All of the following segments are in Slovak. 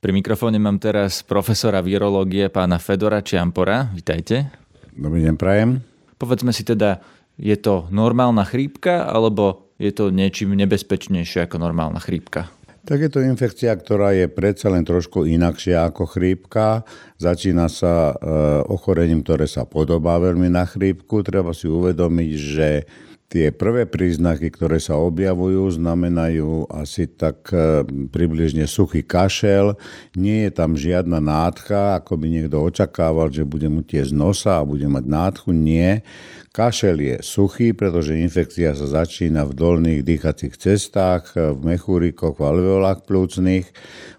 Pri mikrofóne mám teraz profesora virológie pána Fedora Čiampora. Vítajte. Dobrý deň, prajem. Povedzme si teda, je to normálna chrípka alebo je to niečím nebezpečnejšie ako normálna chrípka? Tak je to infekcia, ktorá je predsa len trošku inakšia ako chrípka. Začína sa e, ochorením, ktoré sa podobá veľmi na chrípku. Treba si uvedomiť, že Tie prvé príznaky, ktoré sa objavujú, znamenajú asi tak e, približne suchý kašel. Nie je tam žiadna nádcha, ako by niekto očakával, že bude mu tie z nosa a bude mať nádchu. Nie. Kašel je suchý, pretože infekcia sa začína v dolných dýchacích cestách, v mechúrikoch, v alveolách plúcnych.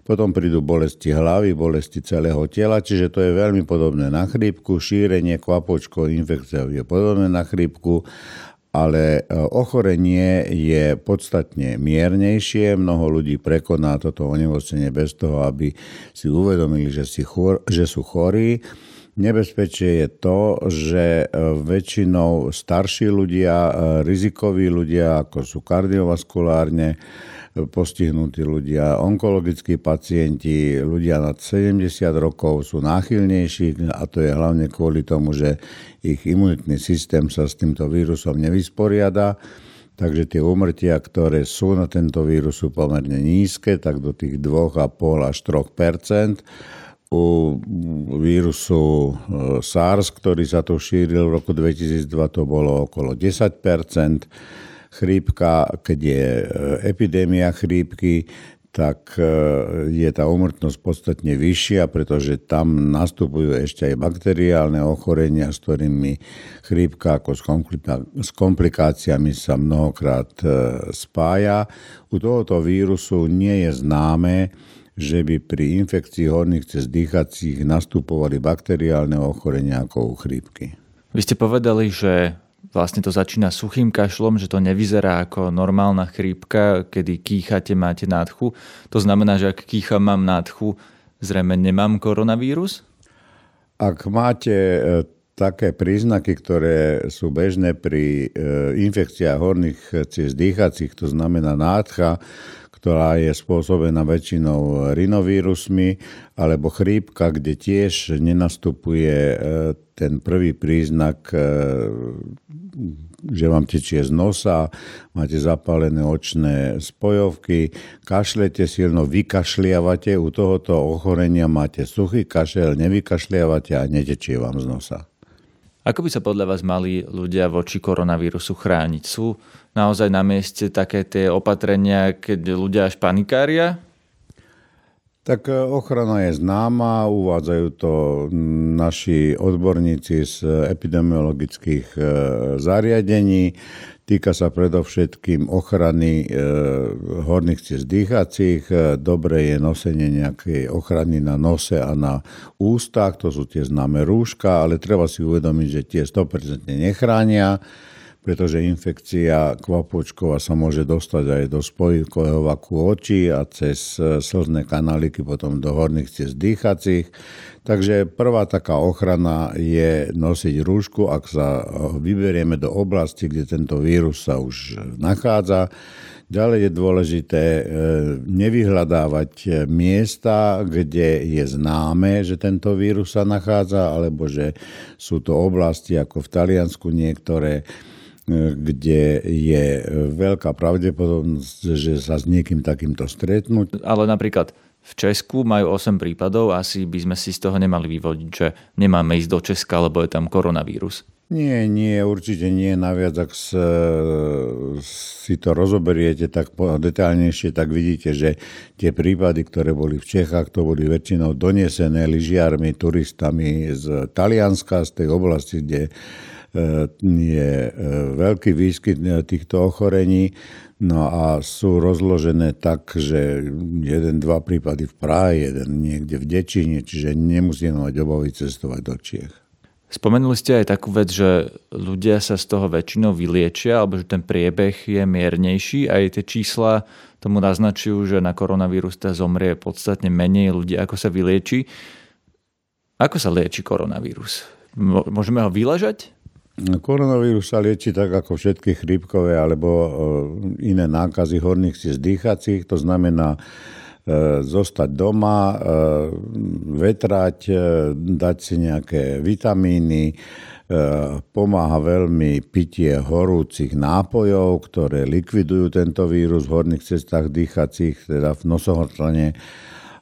Potom prídu bolesti hlavy, bolesti celého tela, čiže to je veľmi podobné na chrípku. Šírenie kvapočkou infekciou je podobné na chrípku ale e, ochorenie je podstatne miernejšie. Mnoho ľudí prekoná toto onevocenie bez toho, aby si uvedomili, že, si chor, že sú chorí. Nebezpečie je to, že e, väčšinou starší ľudia, e, rizikoví ľudia, ako sú kardiovaskulárne, postihnutí ľudia, onkologickí pacienti, ľudia nad 70 rokov sú náchylnejší a to je hlavne kvôli tomu, že ich imunitný systém sa s týmto vírusom nevysporiada. Takže tie úmrtia, ktoré sú na tento vírus, sú pomerne nízke, tak do tých 2,5 až 3% u vírusu e, SARS, ktorý sa tu šíril v roku 2002, to bolo okolo 10 chrípka, keď je e, epidémia chrípky, tak e, je tá umrtnosť podstatne vyššia, pretože tam nastupujú ešte aj bakteriálne ochorenia, s ktorými chrípka ako s komplikáciami sa mnohokrát e, spája. U tohoto vírusu nie je známe, že by pri infekcii horných cez dýchacích nastupovali bakteriálne ochorenia ako u chrípky. Vy ste povedali, že vlastne to začína suchým kašlom, že to nevyzerá ako normálna chrípka, kedy kýchate, máte nádchu. To znamená, že ak kýcham, mám nádchu, zrejme nemám koronavírus? Ak máte e, také príznaky, ktoré sú bežné pri e, infekciách horných ciest dýchacích, to znamená nádcha, ktorá je spôsobená väčšinou rinovírusmi, alebo chrípka, kde tiež nenastupuje e, ten prvý príznak, že vám tečie z nosa, máte zapálené očné spojovky, kašlete silno, vykašliavate, u tohoto ochorenia máte suchý kašel, nevykašliavate a netečie vám z nosa. Ako by sa podľa vás mali ľudia voči koronavírusu chrániť? Sú naozaj na mieste také tie opatrenia, keď ľudia až panikária? Tak e, ochrana je známa, uvádzajú to naši odborníci z epidemiologických e, zariadení. Týka sa predovšetkým ochrany e, horných ciest dýchacích. Dobre je nosenie nejakej ochrany na nose a na ústach, to sú tie známe rúška, ale treba si uvedomiť, že tie 100% nechránia pretože infekcia kvapočková sa môže dostať aj do spojivkového vaku očí a cez e, slzné kanáliky potom do horných ciest dýchacích. Takže prvá taká ochrana je nosiť rúšku, ak sa e, vyberieme do oblasti, kde tento vírus sa už nachádza. Ďalej je dôležité e, nevyhľadávať miesta, kde je známe, že tento vírus sa nachádza, alebo že sú to oblasti ako v Taliansku niektoré, kde je veľká pravdepodobnosť, že sa s niekým takýmto stretnúť. Ale napríklad v Česku majú 8 prípadov, asi by sme si z toho nemali vyvodiť, že nemáme ísť do Česka, lebo je tam koronavírus. Nie, nie, určite nie. Naviac, ak si to rozoberiete tak detálnejšie, tak vidíte, že tie prípady, ktoré boli v Čechách, to boli väčšinou donesené lyžiarmi, turistami z Talianska, z tej oblasti, kde je e, veľký výskyt e, týchto ochorení. No a sú rozložené tak, že jeden, dva prípady v Prahe, jeden niekde v Dečine, čiže nemusíme mať obavy cestovať do Čiech. Spomenuli ste aj takú vec, že ľudia sa z toho väčšinou vyliečia, alebo že ten priebeh je miernejší. Aj tie čísla tomu naznačujú, že na koronavírus teda zomrie podstatne menej ľudí, ako sa vylieči. Ako sa lieči koronavírus? Môžeme ho vyležať? Koronavírus sa lieči tak ako všetky chrípkové alebo e, iné nákazy horných ciest dýchacích. To znamená, zostať doma, vetrať, dať si nejaké vitamíny, pomáha veľmi pitie horúcich nápojov, ktoré likvidujú tento vírus v horných cestách dýchacích, teda v nosohotlane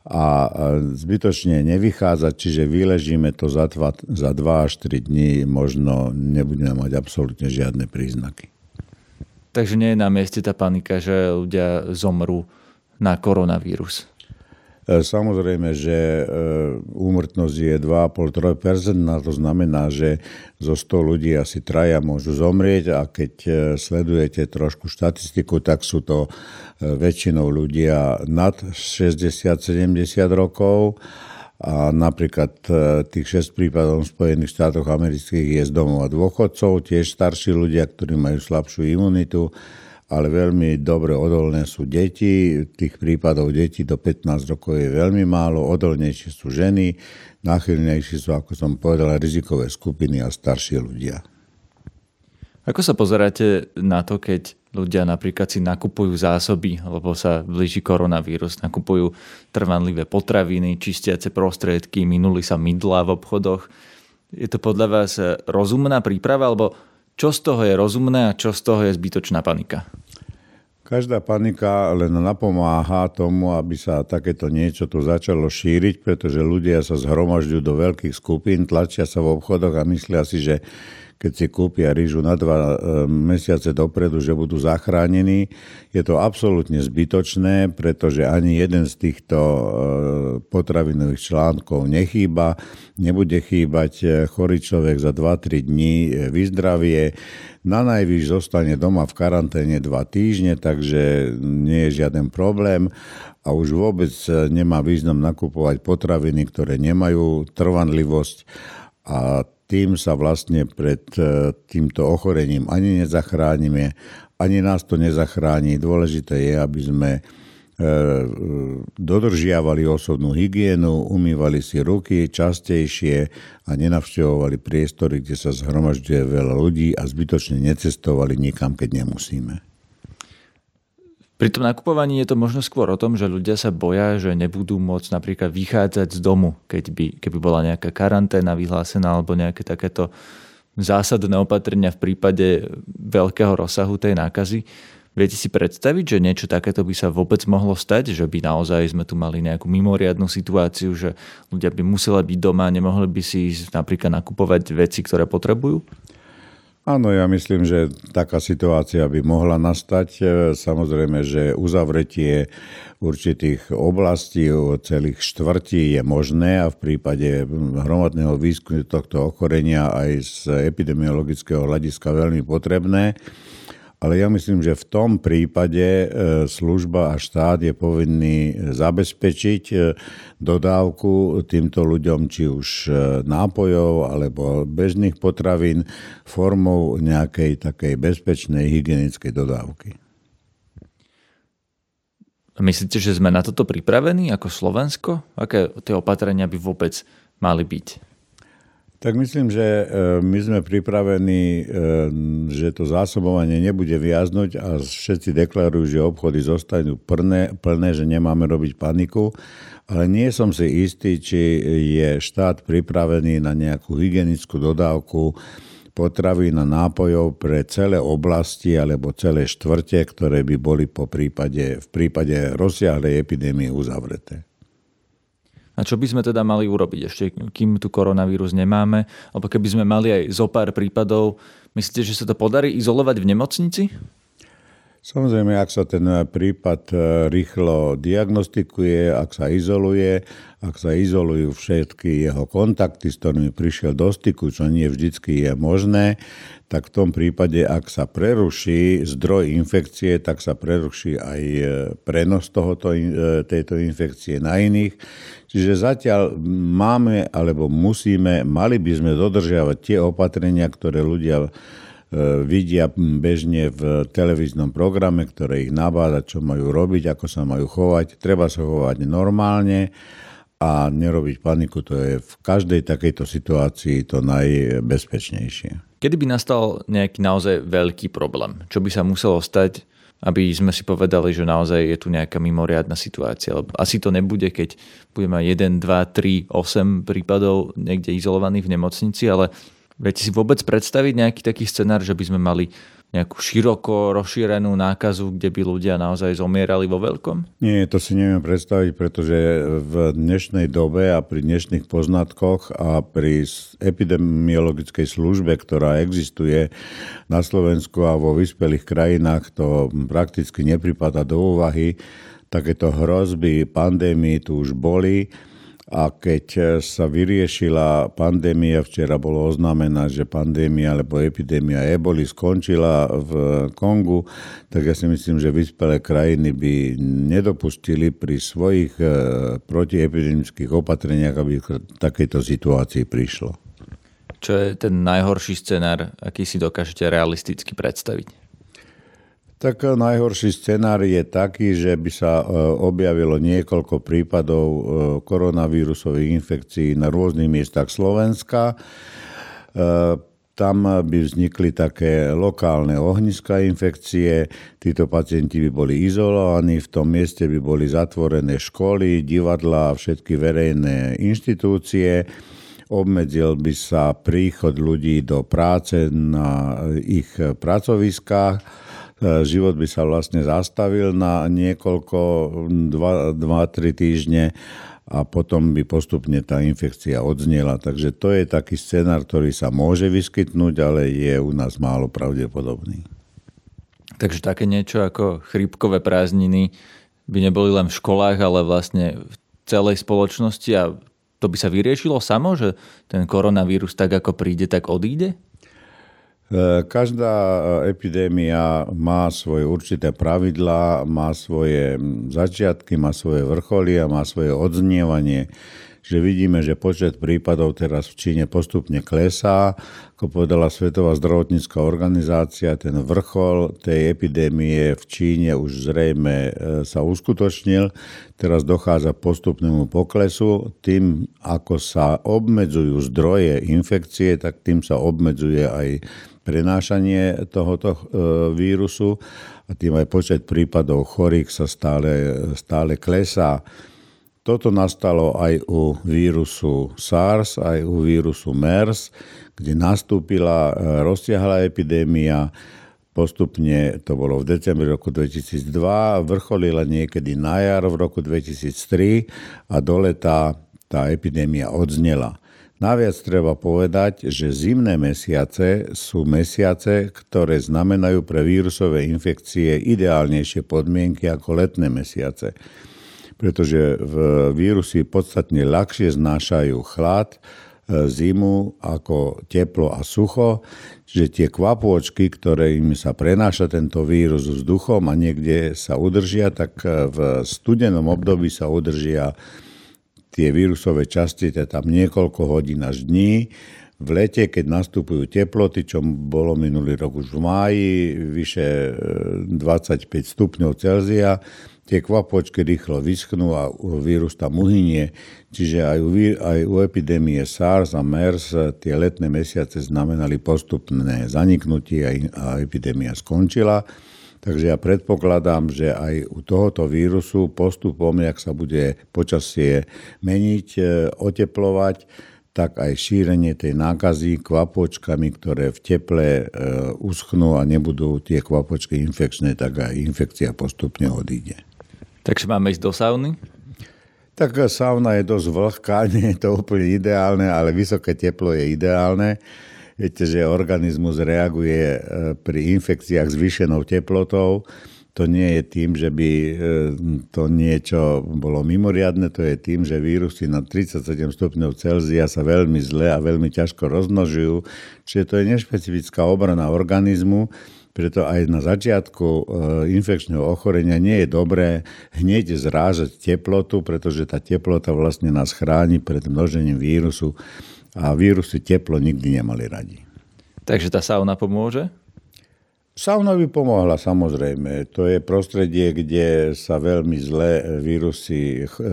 a zbytočne nevychádzať, čiže vyležíme to za 2, za 2 až 3 dní, možno nebudeme mať absolútne žiadne príznaky. Takže nie je na mieste tá panika, že ľudia zomrú na koronavírus. E, samozrejme, že e, úmrtnosť je 2,5-3%, to znamená, že zo 100 ľudí asi traja môžu zomrieť a keď e, sledujete trošku štatistiku, tak sú to väčšinou ľudia nad 60-70 rokov a napríklad tých 6 prípadov v Spojených štátoch amerických je z domova dôchodcov, tiež starší ľudia, ktorí majú slabšiu imunitu ale veľmi dobre odolné sú deti. Tých prípadov detí do 15 rokov je veľmi málo, odolnejšie sú ženy, náchylnejšie sú, ako som povedal, rizikové skupiny a starší ľudia. Ako sa pozeráte na to, keď ľudia napríklad si nakupujú zásoby, lebo sa blíži koronavírus, nakupujú trvanlivé potraviny, čistiace prostriedky, minuli sa mydla v obchodoch. Je to podľa vás rozumná príprava, alebo čo z toho je rozumné a čo z toho je zbytočná panika? Každá panika len napomáha tomu, aby sa takéto niečo tu začalo šíriť, pretože ľudia sa zhromažďujú do veľkých skupín, tlačia sa v obchodoch a myslia si, že keď si kúpia rýžu na dva e, mesiace dopredu, že budú zachránení. Je to absolútne zbytočné, pretože ani jeden z týchto e, potravinových článkov nechýba. Nebude chýbať e, chorý človek za 2-3 dní vyzdravie. Na najvyš zostane doma v karanténe 2 týždne, takže nie je žiaden problém a už vôbec nemá význam nakupovať potraviny, ktoré nemajú trvanlivosť a tým sa vlastne pred e, týmto ochorením ani nezachránime, ani nás to nezachráni. Dôležité je, aby sme e, dodržiavali osobnú hygienu, umývali si ruky častejšie a nenavštevovali priestory, kde sa zhromažďuje veľa ľudí a zbytočne necestovali nikam, keď nemusíme. Pri tom nakupovaní je to možno skôr o tom, že ľudia sa boja, že nebudú môcť napríklad vychádzať z domu, keď by, keby bola nejaká karanténa vyhlásená alebo nejaké takéto zásadné opatrenia v prípade veľkého rozsahu tej nákazy. Viete si predstaviť, že niečo takéto by sa vôbec mohlo stať, že by naozaj sme tu mali nejakú mimoriadnú situáciu, že ľudia by museli byť doma, nemohli by si ísť napríklad nakupovať veci, ktoré potrebujú? Áno, ja myslím, že taká situácia by mohla nastať. E, samozrejme, že uzavretie určitých oblastí, celých štvrtí je možné a v prípade hromadného výskumu tohto ochorenia aj z epidemiologického hľadiska veľmi potrebné. Ale ja myslím, že v tom prípade e, služba a štát je povinný zabezpečiť e, dodávku týmto ľuďom, či už e, nápojov alebo bežných potravín formou nejakej takej bezpečnej hygienickej dodávky. Myslíte, že sme na toto pripravení ako Slovensko? Aké tie opatrenia by vôbec mali byť? Tak myslím, že e, my sme pripravení, e, že to zásobovanie nebude viaznuť a všetci deklarujú, že obchody zostanú plné, plné, že nemáme robiť paniku, ale nie som si istý, či je štát pripravený na nejakú hygienickú dodávku potravín a nápojov pre celé oblasti alebo celé štvrte, ktoré by boli po prípade, v prípade rozsiahlej epidémie uzavreté. A čo by sme teda mali urobiť ešte, kým tu koronavírus nemáme? Alebo keby sme mali aj zo pár prípadov, myslíte, že sa to podarí izolovať v nemocnici? Samozrejme, ak sa ten prípad e, rýchlo diagnostikuje, ak sa izoluje, ak sa izolujú všetky jeho kontakty, s ktorými prišiel do styku, čo nie vždycky je možné, tak v tom prípade, ak sa preruší zdroj infekcie, tak sa preruší aj e, prenos tohoto, tejto infekcie na iných. Čiže zatiaľ máme alebo musíme, mali by sme dodržiavať tie opatrenia, ktoré ľudia vidia bežne v televíznom programe, ktoré ich nabáda, čo majú robiť, ako sa majú chovať. Treba sa chovať normálne a nerobiť paniku. To je v každej takejto situácii to najbezpečnejšie. Kedy by nastal nejaký naozaj veľký problém? Čo by sa muselo stať, aby sme si povedali, že naozaj je tu nejaká mimoriadna situácia. Lebo asi to nebude, keď budeme mať 1, 2, 3, 8 prípadov niekde izolovaných v nemocnici, ale viete si vôbec predstaviť nejaký taký scenár, že by sme mali nejakú široko rozšírenú nákazu, kde by ľudia naozaj zomierali vo veľkom? Nie, to si neviem predstaviť, pretože v dnešnej dobe a pri dnešných poznatkoch a pri epidemiologickej službe, ktorá existuje na Slovensku a vo vyspelých krajinách, to prakticky nepripada do úvahy. Takéto hrozby pandémii tu už boli a keď e, sa vyriešila pandémia, včera bolo oznámené, že pandémia alebo epidémia eboli skončila v Kongu, tak ja si myslím, že vyspelé krajiny by nedopustili pri svojich e, protiepidemických opatreniach, aby k takejto situácii prišlo. Čo je ten najhorší scenár, aký si dokážete realisticky predstaviť? Tak najhorší scenár je taký, že by sa e, objavilo niekoľko prípadov e, koronavírusových infekcií na rôznych miestach Slovenska. Tam by vznikli také lokálne ohniska infekcie, títo pacienti by boli izolovaní, v tom mieste by boli zatvorené školy, divadlá a všetky verejné inštitúcie. Obmedzil by sa príchod ľudí do práce na ich pracoviskách život by sa vlastne zastavil na niekoľko, 2-3 týždne a potom by postupne tá infekcia odznela. Takže to je taký scenár, ktorý sa môže vyskytnúť, ale je u nás málo pravdepodobný. Takže také niečo ako chrípkové prázdniny by neboli len v školách, ale vlastne v celej spoločnosti a to by sa vyriešilo samo, že ten koronavírus tak ako príde, tak odíde? E, každá e, epidémia má svoje určité pravidlá, má svoje začiatky, má svoje vrcholy a má svoje odznievanie. Že vidíme, že počet prípadov teraz v Číne postupne klesá. Ako povedala Svetová zdravotnícká organizácia, ten vrchol tej epidémie v Číne už zrejme e, sa uskutočnil. Teraz dochádza postupnému poklesu. Tým, ako sa obmedzujú zdroje infekcie, tak tým sa obmedzuje aj prenášanie tohoto e, vírusu a tým aj počet prípadov chorých sa stále, stále klesá. Toto nastalo aj u vírusu SARS, aj u vírusu MERS, kde nastúpila e, rozsiahla epidémia. Postupne to bolo v decembri roku 2002, vrcholila niekedy na jar v roku 2003 a do leta tá epidémia odznela. Naviac treba povedať, že zimné mesiace sú mesiace, ktoré znamenajú pre vírusové infekcie ideálnejšie podmienky ako letné mesiace. Pretože v vírusy podstatne ľahšie znášajú chlad, e, zimu ako teplo a sucho, že tie kvapôčky, ktorými sa prenáša tento vírus vzduchom a niekde sa udržia, tak e, v studenom období sa udržia tie vírusové časti, to je tam niekoľko hodín až dní. V lete, keď nastupujú teploty, čo bolo minulý rok už v máji, vyše 25 e, stupňov Celzia, tie kvapočky rýchlo vyschnú a vírus tam uhynie. Čiže aj u, aj u epidémie SARS a MERS e, tie letné mesiace znamenali postupné zaniknutie a epidémia skončila. Takže ja predpokladám, že aj u tohoto vírusu postupom, jak sa bude počasie meniť, e, oteplovať, tak aj šírenie tej nákazy kvapočkami, ktoré v teple e, uschnú a nebudú tie kvapočky infekčné, tak aj infekcia postupne odíde. Takže máme ísť do sauny? Tak sauna je dosť vlhká, nie je to úplne ideálne, ale vysoké teplo je ideálne. Viete, že organizmus reaguje e, pri infekciách zvýšenou teplotou. To nie je tým, že by e, to niečo bolo mimoriadne, to je tým, že vírusy na 37 stupňov Celzia sa veľmi zle a veľmi ťažko rozmnožujú. Čiže to je nešpecifická obrana organizmu, preto aj na začiatku e, infekčného ochorenia nie je dobré hneď zrážať teplotu, pretože tá teplota vlastne nás chráni pred množením vírusu a vírusy teplo nikdy nemali radi. Takže tá sauna pomôže? Sauna by pomohla samozrejme. To je prostredie, kde sa veľmi zle vírusy e,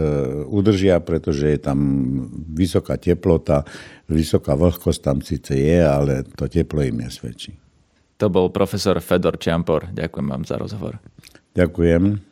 udržia, pretože je tam vysoká teplota, vysoká vlhkosť tam síce je, ale to teplo im nesvedčí. To bol profesor Fedor Čampor. Ďakujem vám za rozhovor. Ďakujem.